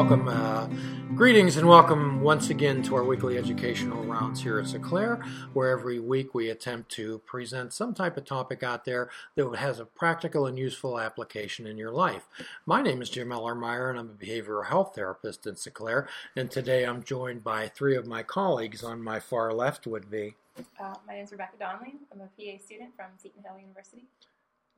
Welcome, uh, greetings, and welcome once again to our weekly educational rounds here at Seclair, where every week we attempt to present some type of topic out there that has a practical and useful application in your life. My name is Jim Ellermeyer, and I'm a behavioral health therapist in Seclair, and today I'm joined by three of my colleagues. On my far left would be, Uh, my name is Rebecca Donnelly. I'm a PA student from Seton Hill University.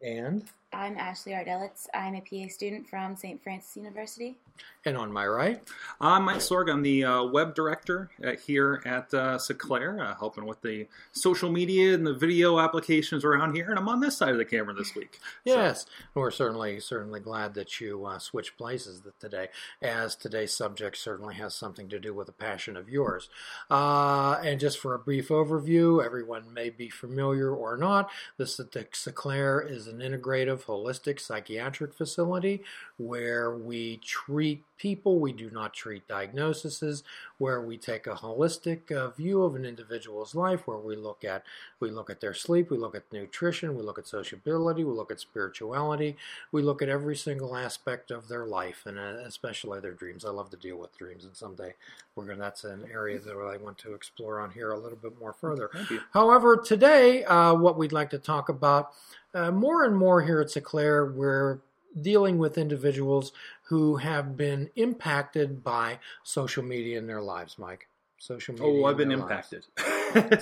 and, I'm Ashley Ardelitz. I'm a PA student from St. Francis University. and on my right. I'm Mike Sorg. I'm the uh, web director uh, here at uh, Seclair, uh, helping with the social media and the video applications around here. And I'm on this side of the camera this week. So- Yes, we're certainly certainly glad that you uh, switched places today, as today's subject certainly has something to do with a passion of yours. Uh, and just for a brief overview, everyone may be familiar or not. The Seclair is an integrative, holistic psychiatric facility where we treat people. We do not treat diagnoses. Where we take a holistic uh, view of an individual's life, where we look at we look at their sleep, we look at nutrition, we look at sociability, we look at spirituality, we look at every single aspect of their life, and uh, especially their dreams. I love to deal with dreams, and someday we're going. to That's an area that I want to explore on here a little bit more further. However, today, uh, what we'd like to talk about uh, more and more here at Seclair, we're dealing with individuals who have been impacted by social media in their lives, Mike. Social media. Oh, I've been impacted.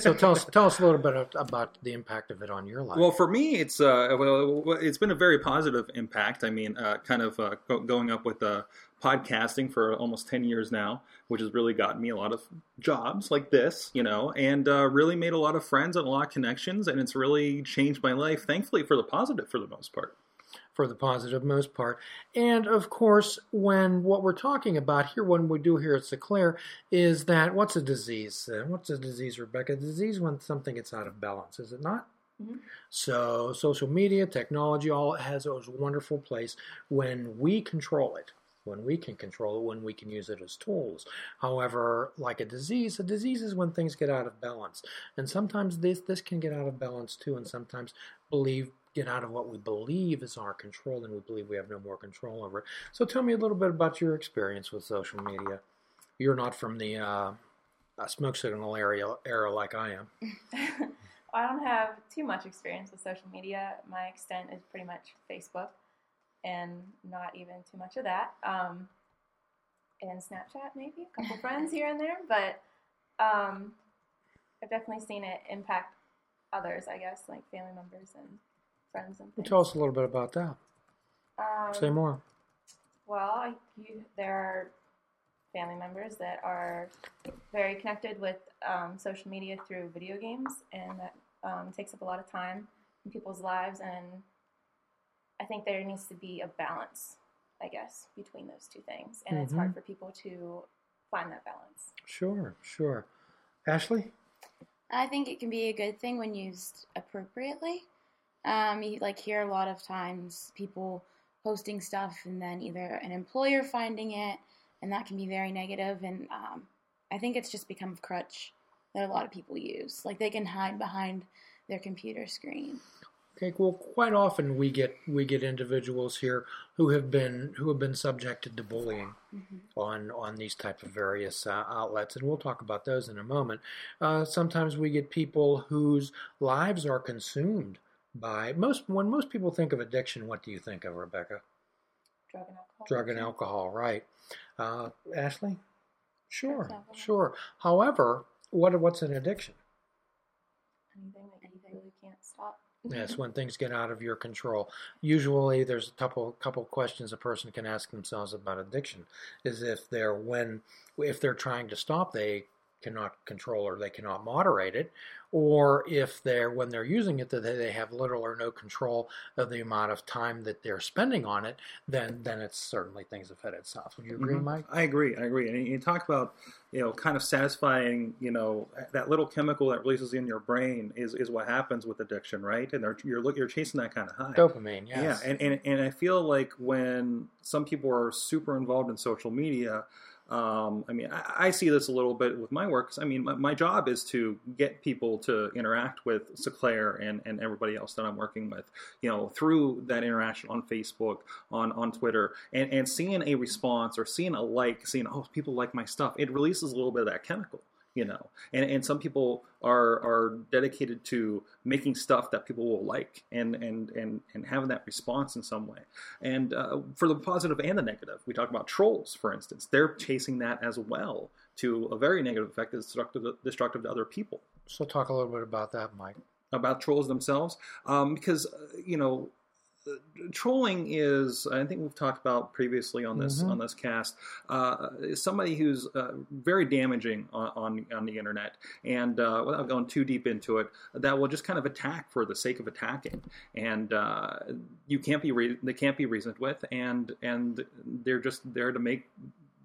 So tell us, tell us a little bit about the impact of it on your life. Well, for me, it's uh, well, it's been a very positive impact. I mean, uh, kind of uh, go- going up with uh, podcasting for almost ten years now, which has really gotten me a lot of jobs like this, you know, and uh, really made a lot of friends and a lot of connections, and it's really changed my life. Thankfully, for the positive, for the most part. For the positive most part. And of course, when what we're talking about here, when we do here at Seclair, is that what's a disease? What's a disease, Rebecca? A disease when something gets out of balance, is it not? Mhm. So social media, technology, all has a wonderful place when we control it. When we can control it, when we can use it as tools. However, like a disease, a disease is when things get out of balance, and sometimes this this can get out of balance too, and sometimes believe get out of what we believe is our control, and we believe we have no more control over it. So, tell me a little bit about your experience with social media. You're not from the uh, uh, smoke signal area era like I am. I don't have too much experience with social media. My extent is pretty much Facebook, and not even too much of that. Um, and Snapchat, maybe a couple friends here and there, but um, I've definitely seen it impact others. I guess like family members and friends and things. tell us a little bit about that. Um, Say more. Well, you, there are family members that are very connected with um, social media through video games, and that um, takes up a lot of time in people's lives. And I think there needs to be a balance, I guess, between those two things. And it's hard for people to find that balance. Sure, sure. Ashley? I think it can be a good thing when used appropriately. Um, you like hear a lot of times people posting stuff and then either an employer finding it, and that can be very negative. And um, I think it's just become a crutch that a lot of people use. Like they can hide behind their computer screen. Okay, well, quite often we get we get individuals here who have been who have been subjected to bullying on on these type of various uh, outlets, and we'll talk about those in a moment. Uh, sometimes we get people whose lives are consumed by most. When most people think of addiction, what do you think of, Rebecca? Drug and alcohol. Drug and alcohol, right? Uh, Ashley, sure, Drugs and alcohol. sure. However, what what's an addiction? Anything that you really can't stop. Yes, when things get out of your control. Usually, there's a couple couple questions a person can ask themselves about addiction. Is if they're when if they're trying to stop, they cannot control or they cannot moderate it, or if they're when they're using it that they have little or no control of the amount of time that they're spending on it, then then it's certainly things have fed itself. Would you agree, Mhm. Mike? I agree. I agree. And you talk about, you know, kind of satisfying, you know, that little chemical that releases in your brain is, is what happens with addiction, right? And you're you're chasing that kind of high. Dopamine, yes. Yeah, and, and and I feel like when some people are super involved in social media, um, I mean, I, I see this a little bit with my work. I mean, my, my job is to get people to interact with Seclair and, and everybody else that I'm working with, you know, through that interaction on Facebook, on, on Twitter, and, and seeing a response or seeing a like, seeing, oh, people like my stuff, it releases a little bit of that chemical you know. And and some people are are dedicated to making stuff that people will like and and and and having that response in some way. And uh, for the positive and the negative we talk about trolls for instance. They're chasing that as well to a very negative effect that's destructive destructive to other people. So talk a little bit about that, Mike. about trolls themselves. Um, because uh, you know trolling is I think we've talked about previously on this Mhm. on this cast uh, is somebody who's uh, very damaging on, on on the internet and uh, without going too deep into it that will just kind of attack for the sake of attacking and uh, you can't be re- they can't be reasoned with and and they're just there to make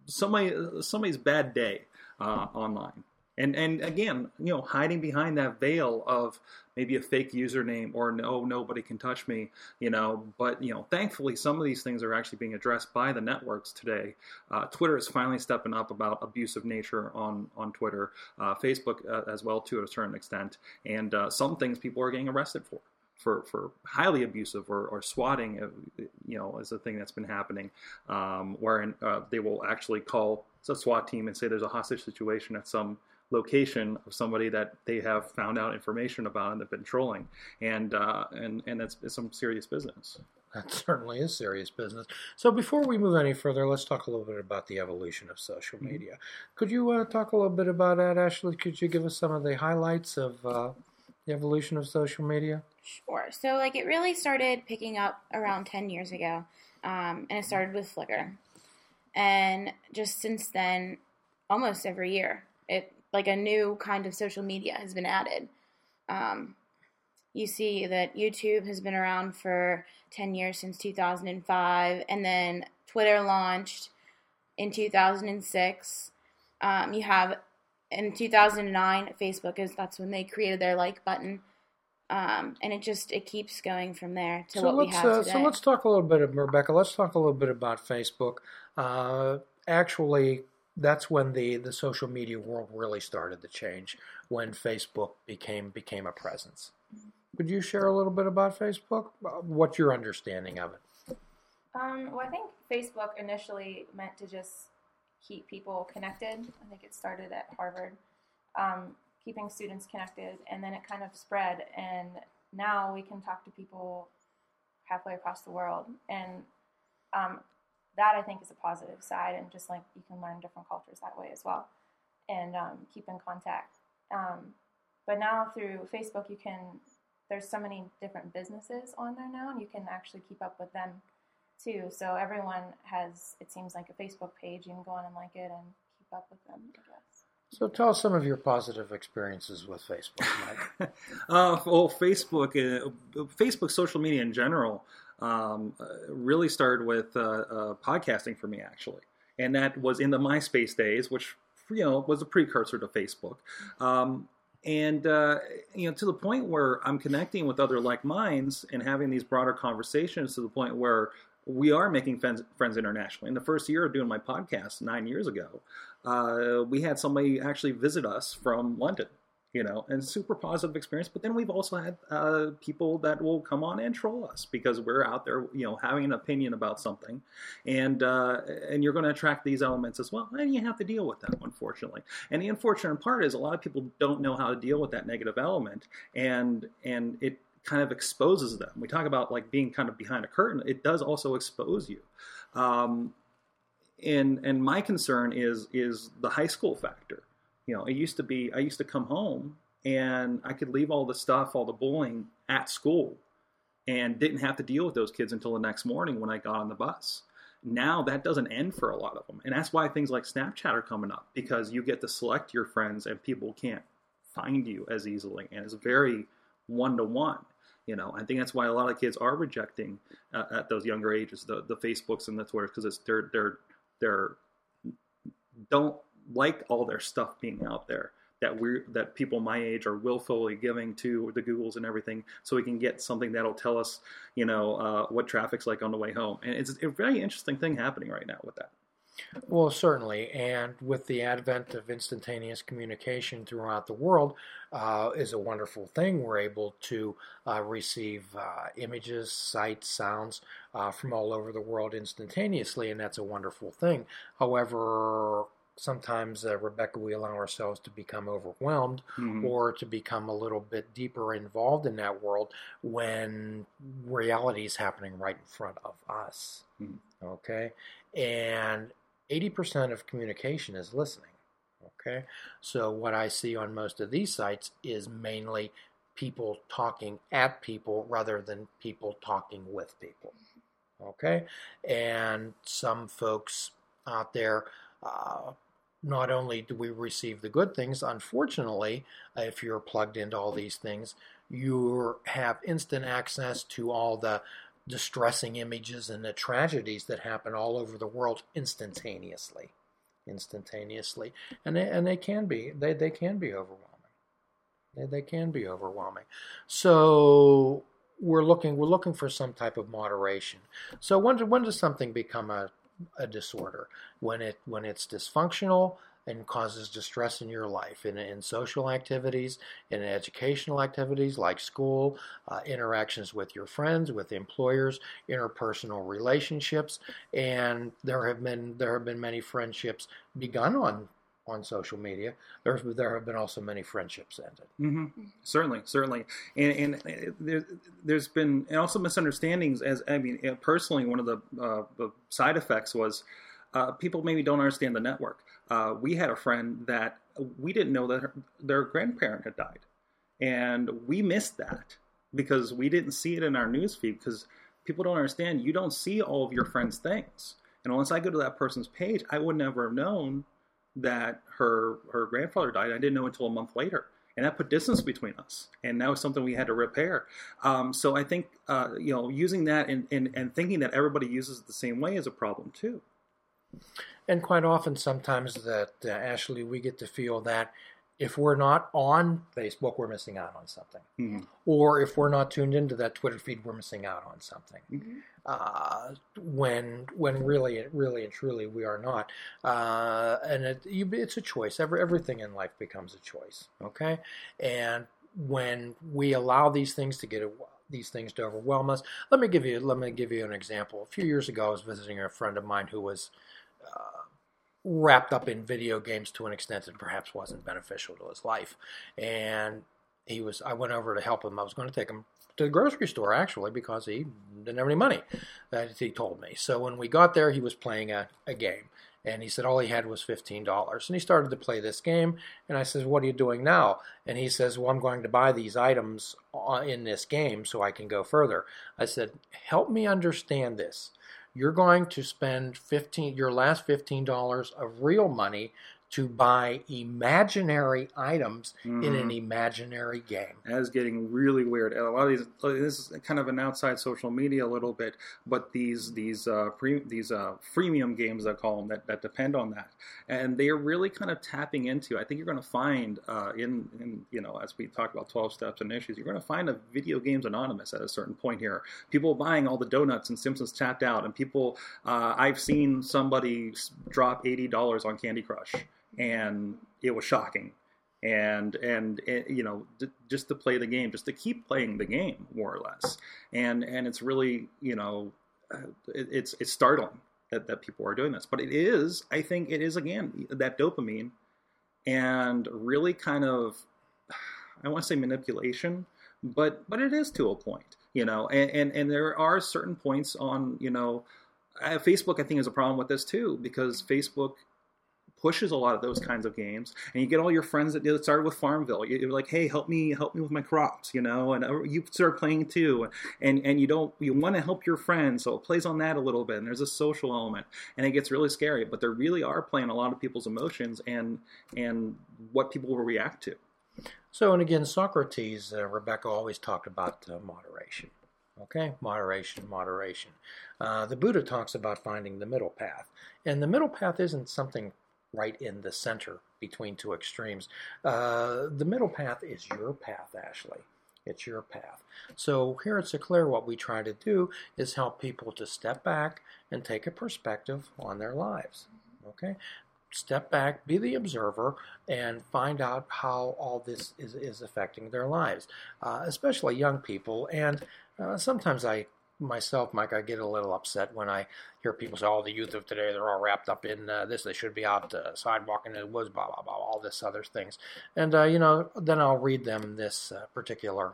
somebody somebody's bad day uh, online and and again, you know, hiding behind that veil of maybe a fake username or no, nobody can touch me, you know. But you know, thankfully, some of these things are actually being addressed by the networks today. Uh, Twitter is finally stepping up about abusive nature on on Twitter, uh, Facebook uh, as well to a certain extent, and uh, some things people are getting arrested for. For, for highly abusive or, or swatting, uh, you know, is a thing that's been happening, um, wherein uh, they will actually call a SWAT team and say there's a hostage situation at some location of somebody that they have found out information about and they've been trolling, and uh, and and that's it's some serious business. That certainly is serious business. So before we move any further, let's talk a little bit about the evolution of social Mm-hmm. media. Could you uh, talk a little bit about that, Ashley? Could you give us some of the highlights of uh, the evolution of social media? Sure. So, like, it really started picking up around 10 years ago, um, and it started with Flickr. And just since then, almost every year, it like a new kind of social media has been added. Um, you see that YouTube has been around for 10 years since 2005, and then Twitter launched in 2006. Um, you have in 2009 Facebook is that's when they created their like button um, and it just it keeps going from there to so what we let's have uh, today. so let's talk a little bit, of, Rebecca. Let's talk a little bit about Facebook. Uh, actually, that's when the, the social media world really started to change. When Facebook became became a presence. Could you share a little bit about Facebook? Uh, What's your understanding of it? Um, well, I think Facebook initially meant to just keep people connected. I think it started at Harvard, um, keeping students connected, and then it kind of spread. And now we can talk to people halfway across the world, and um, that I think is a positive side. And just like you can learn different cultures that way as well, and um, keep in contact. Um, but now through Facebook, you can. There's so many different businesses on there now, and you can actually keep up with them too. So everyone has, it seems like a Facebook page. You can go on and like it and keep up with them. I guess. So tell us some of your positive experiences with Facebook, Mike. Uh, well, Facebook, uh, Facebook, social media in general, um, uh, really started with uh, uh, podcasting for me actually, and that was in the MySpace days, which you know was a precursor to Facebook. Um, and uh, you know, to the point where I'm connecting with other like minds and having these broader conversations to the point where we are making friends, friends internationally. In the first year of doing my podcast nine years ago, uh, we had somebody actually visit us from London you know, and super positive experience. But then we've also had uh, people that will come on and troll us because we're out there, you know, having an opinion about something, and uh, and you're going to attract these elements as well, and you have to deal with them, unfortunately. And the unfortunate part is a lot of people don't know how to deal with that negative element, and and it kind of exposes them. We talk about like being kind of behind a curtain. It does also expose you. Um, and and my concern is is the high school factor you know, it used to be I used to come home and I could leave all the stuff, all the bullying at school and didn't have to deal with those kids until the next morning when I got on the bus. now that doesn't end for a lot of them, and that's why things like Snapchat are coming up because you get to select your friends, and people can't find you as easily, and it's very one to one. You know, I think that's why a lot of kids are rejecting uh, at those younger ages the the Facebooks and the Twitters because it's they're they're they're don't like all their stuff being out there that we that people my age are willfully giving to the Googles and everything, so we can get something that'll tell us, you know, uh, what traffic's like on the way home. And it's a very interesting thing happening right now with that. Well, certainly, and with the advent of instantaneous communication throughout the world, uh, is a wonderful thing. We're able to uh, receive uh, images, sights, sounds uh, from all over the world instantaneously, and that's a wonderful thing. However, sometimes uh, Rebecca, we allow ourselves to become overwhelmed Mhm. or to become a little bit deeper involved in that world when reality is happening right in front of us. Mhm. Okay, and 80% of communication is listening. Okay, so what I see on most of these sites is mainly people talking at people rather than people talking with people. Okay, and some folks out there. Uh, not only do we receive the good things, unfortunately, if you're plugged into all these things, you have instant access to all the distressing images and the tragedies that happen all over the world instantaneously. Instantaneously. And they, and they can be they, they can be overwhelming. They, they can be overwhelming. So we're looking we're looking for some type of moderation. So when when does something become a a disorder when it when it's dysfunctional and causes distress in your life in, in social activities in educational activities like school uh, interactions with your friends with employers interpersonal relationships. And there have been there have been many friendships begun on on social media. There there have been also many friendships ended. Hmm Certainly, certainly, and, and uh, there, there's been and also misunderstandings. As I mean, uh, personally, one of the, uh, the side effects was uh, people maybe don't understand the network. Uh, we had a friend that we didn't know that her, their grandparent had died, and we missed that because we didn't see it in our news feed because people don't understand. You don't see all of your friends' things, and unless I go to that person's page, I would never have known that her her grandfather died. I didn't know until a month later and that put distance between us and that was something we had to repair um, so i think uh, you know using that and, and, and thinking that everybody uses it the same way is a problem too and quite often sometimes that uh, ashley we get to feel that if we're not on facebook we're missing out on something. Mm-hmm. or if we're not tuned into that twitter feed we're missing out on something. Mhm. uh, when when really really and truly we are not. Uh, and it, you, it's a choice. Every, everything in life becomes a choice okay? And when we allow these things to get these things to overwhelm us let me give you let me give you an example. A few years ago i was visiting a friend of mine who was uh, wrapped up in video games to an extent that perhaps wasn't beneficial to his life. And he was i went over to help him. I was going to take him to the grocery store actually because he didn't have any money that he told me. So when we got there he was playing a, a game and he said all he had was $15 and he started to play this game and i says what are you doing now? And he says well i'm going to buy these items uh, in this game so i can go further. I said help me understand this you're going to spend 15 your last $15 of real money to buy imaginary items in an Mhm. imaginary game. That is getting really weird. And a lot of these this is kind of an outside social media a little bit but these these uh, pre, these uh, freemium games I call them that, that depend on that. And they are really kind of tapping into I think you're going to find uh, in, in you know as we talk about 12 steps and issues you're going to find a video games anonymous at a certain point here. People buying all the donuts and Simpsons tapped out and people uh, I've seen somebody drop $80 on Candy Crush and it was shocking. And and eh, you know d- just to play the game just to keep playing the game more or less. And and it's really you know uh, it, it's it's startling that, that people are doing this. But it is i think it is again that dopamine and really kind of i want to say manipulation but but it is to a point you know? And and, and there are certain points on you know uh, facebook i think is a problem with this too because facebook pushes a lot of those kinds of games, and you get all your friends that started with Farmville. You're like, hey, help me, help me with my crops, you know, and uh, you start playing too, and and you don't you want to help your friends, so it plays on that a little bit, and there's a social element, and it gets really scary, but there really are playing a lot of people's emotions and and what people will react to. So, and again, Socrates, uh, Rebecca always talked about uh, moderation. Okay, moderation, moderation. Uh, the Buddha talks about finding the middle path, and the middle path isn't something right in the center between two extremes. Uh, the middle path is your path, Ashley. It's your path. So here at Seclair, what we try to do is help people to step back and take a perspective on their lives. Okay, step back, be the observer, and find out how all this is, is affecting their lives, uh, especially young people. And uh, sometimes I myself, Mike, I get a little upset when I hear people say, "Oh, the youth of today, they're all wrapped up in uh, this. They should be out uh, sidewalking in the woods, blah blah blah, all this other things." And uh, you know, then I'll read them this uh, particular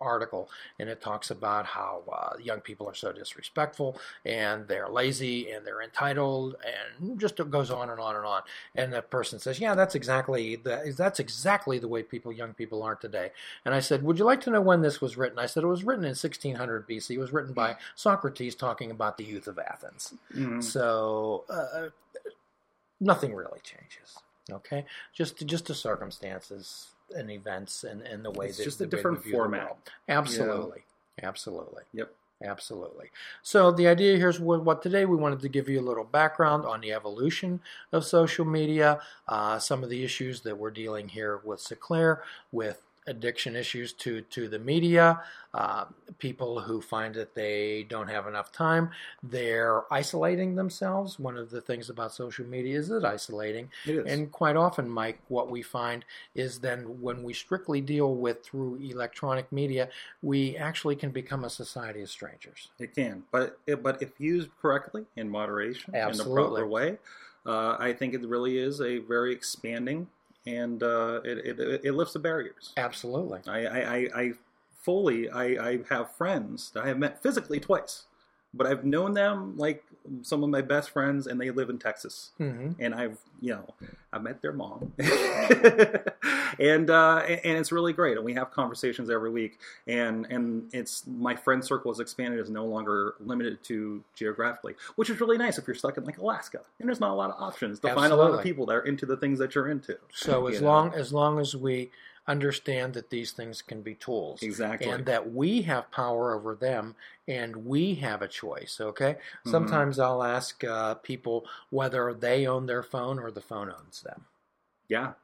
article, and it talks about how uh, young people are so disrespectful and they're lazy and they're entitled, and just it goes on and on and on. And the person says, "Yeah, that's exactly the, that's exactly the way people, young people, are today." And I said, "Would you like to know when this was written?" I said, "It was written in 1600 BC. It was written by Socrates talking about the youth of Athens." Mm-hmm. So uh, nothing really changes. Okay, just just the circumstances and events and, and the way It's that just a different format. Absolutely, absolutely. Yep. Absolutely. So the idea here is what, what today we wanted to give you a little background on the evolution of social media, uh, some of the issues that we're dealing here with Seclair, with addiction issues to to the media, uh, people who find that they don't have enough time, they're isolating themselves. One of the things about social media is it isolating, It is. and quite often, Mike, what we find is then when we strictly deal with through electronic media, we actually can become a society of strangers. It can, but but if used correctly in moderation in the proper way, uh, I think it really is a very expanding and uh, it, it it lifts the barriers. Absolutely. I I, I, I fully I, I have friends that I have met physically twice, but I've known them like some of my best friends, and they live in Texas. hmm and I've you know I've met their mom, and uh, and it's really great. And we have conversations every week, and and it's my friend circle has expanded. is no longer limited to geographically, which is really nice if you're stuck in like Alaska and there's not a lot of options to find a lot of people that are into the things that you're into. So as know? long as long as we understand that these things can be tools, Exactly. and that we have power over them, and we have a choice. Okay. Mm-hmm. Sometimes I'll ask uh, people whether they own their phone or the phone owns them. Yeah,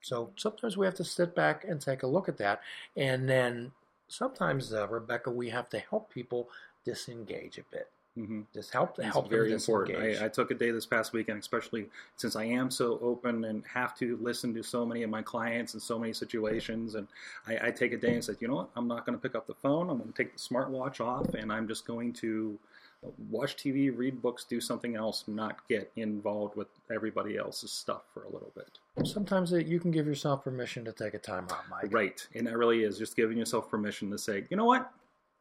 So sometimes we have to sit back and take a look at that, and then sometimes, uh, Rebecca, we have to help people disengage a bit. Hmm Just help It's help very important. I, I took a day this past weekend, especially since I am so open and have to listen to so many of my clients in so many situations. And I, I take a day and said, you know what? I'm not going to pick up the phone. I'm going to take the smartwatch off, and I'm just going to watch TV, read books, do something else, not get involved with everybody else's stuff for a little bit. Sometimes it, you can give yourself permission to take a time out, Mike. Right. And that really is just giving yourself permission to say, you know what?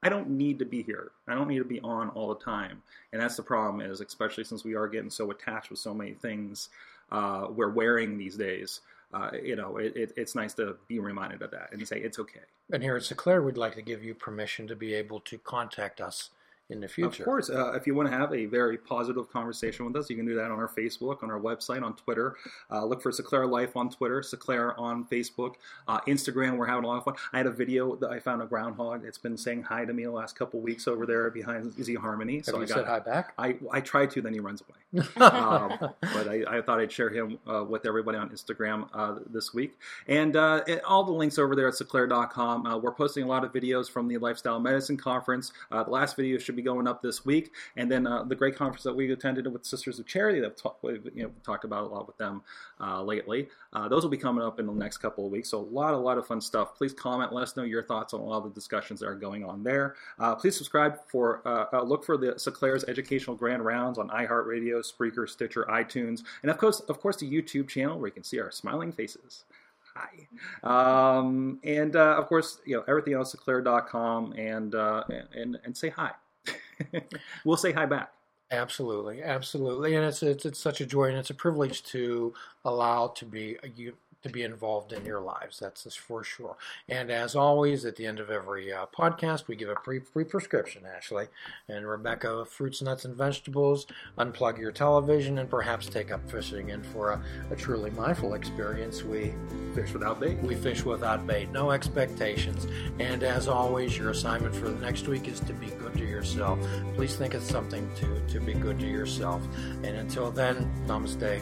I don't need to be here. I don't need to be on all the time. And that's the problem is, especially since we are getting so attached with so many things uh, we're wearing these days. Uh, you know, it, it, it's nice to be reminded of that and say it's okay. And here at Seclair, we'd like to give you permission to be able to contact us in the future. Of course, uh, if you want to have a very positive conversation with us, you can do that on our Facebook, on our website, on Twitter. Uh, look for Seclair Life on Twitter, Seclair on Facebook, uh, Instagram. We're having a lot of fun. I had a video that I found a groundhog. It's been saying hi to me the last couple weeks over there behind Easy Harmony. Have so you I got said hi back? I, I tried to, then he runs away. um, but I, I thought I'd share him uh, with everybody on Instagram uh, this week. And uh, all the links over there at seclair.com. Uh, we're posting a lot of videos from the Lifestyle Medicine Conference. Uh, the last video should be going up this week. And then uh, the great conference that we attended with Sisters of Charity that we've you know, talked about a lot with them uh, lately. Uh, those will be coming up in the next couple of weeks. So a lot, a lot of fun stuff. Please comment. Let us know your thoughts on all the discussions that are going on there. Uh, please subscribe for uh, look for the Seclair's Educational Grand Rounds on iHeartRadio, Spreaker, Stitcher, iTunes, and of course, of course, the YouTube channel where you can see our smiling faces. Hi. Um, and uh, of course, you know everything else Seclair.com and uh, and and say hi. we'll say hi back. Absolutely, absolutely, and it's, it's it's such a joy and it's a privilege to allow to be you to be involved in your lives. That's for sure. And as always, at the end of every uh, podcast, we give a free, free prescription, Ashley. And Rebecca, fruits, nuts, and vegetables, unplug your television, and perhaps take up fishing. And for a, a truly mindful experience, we fish without bait. We fish without bait, no expectations. And as always, your assignment for the next week is to be good to yourself. Please think of something to, to be good to yourself. And until then, namaste.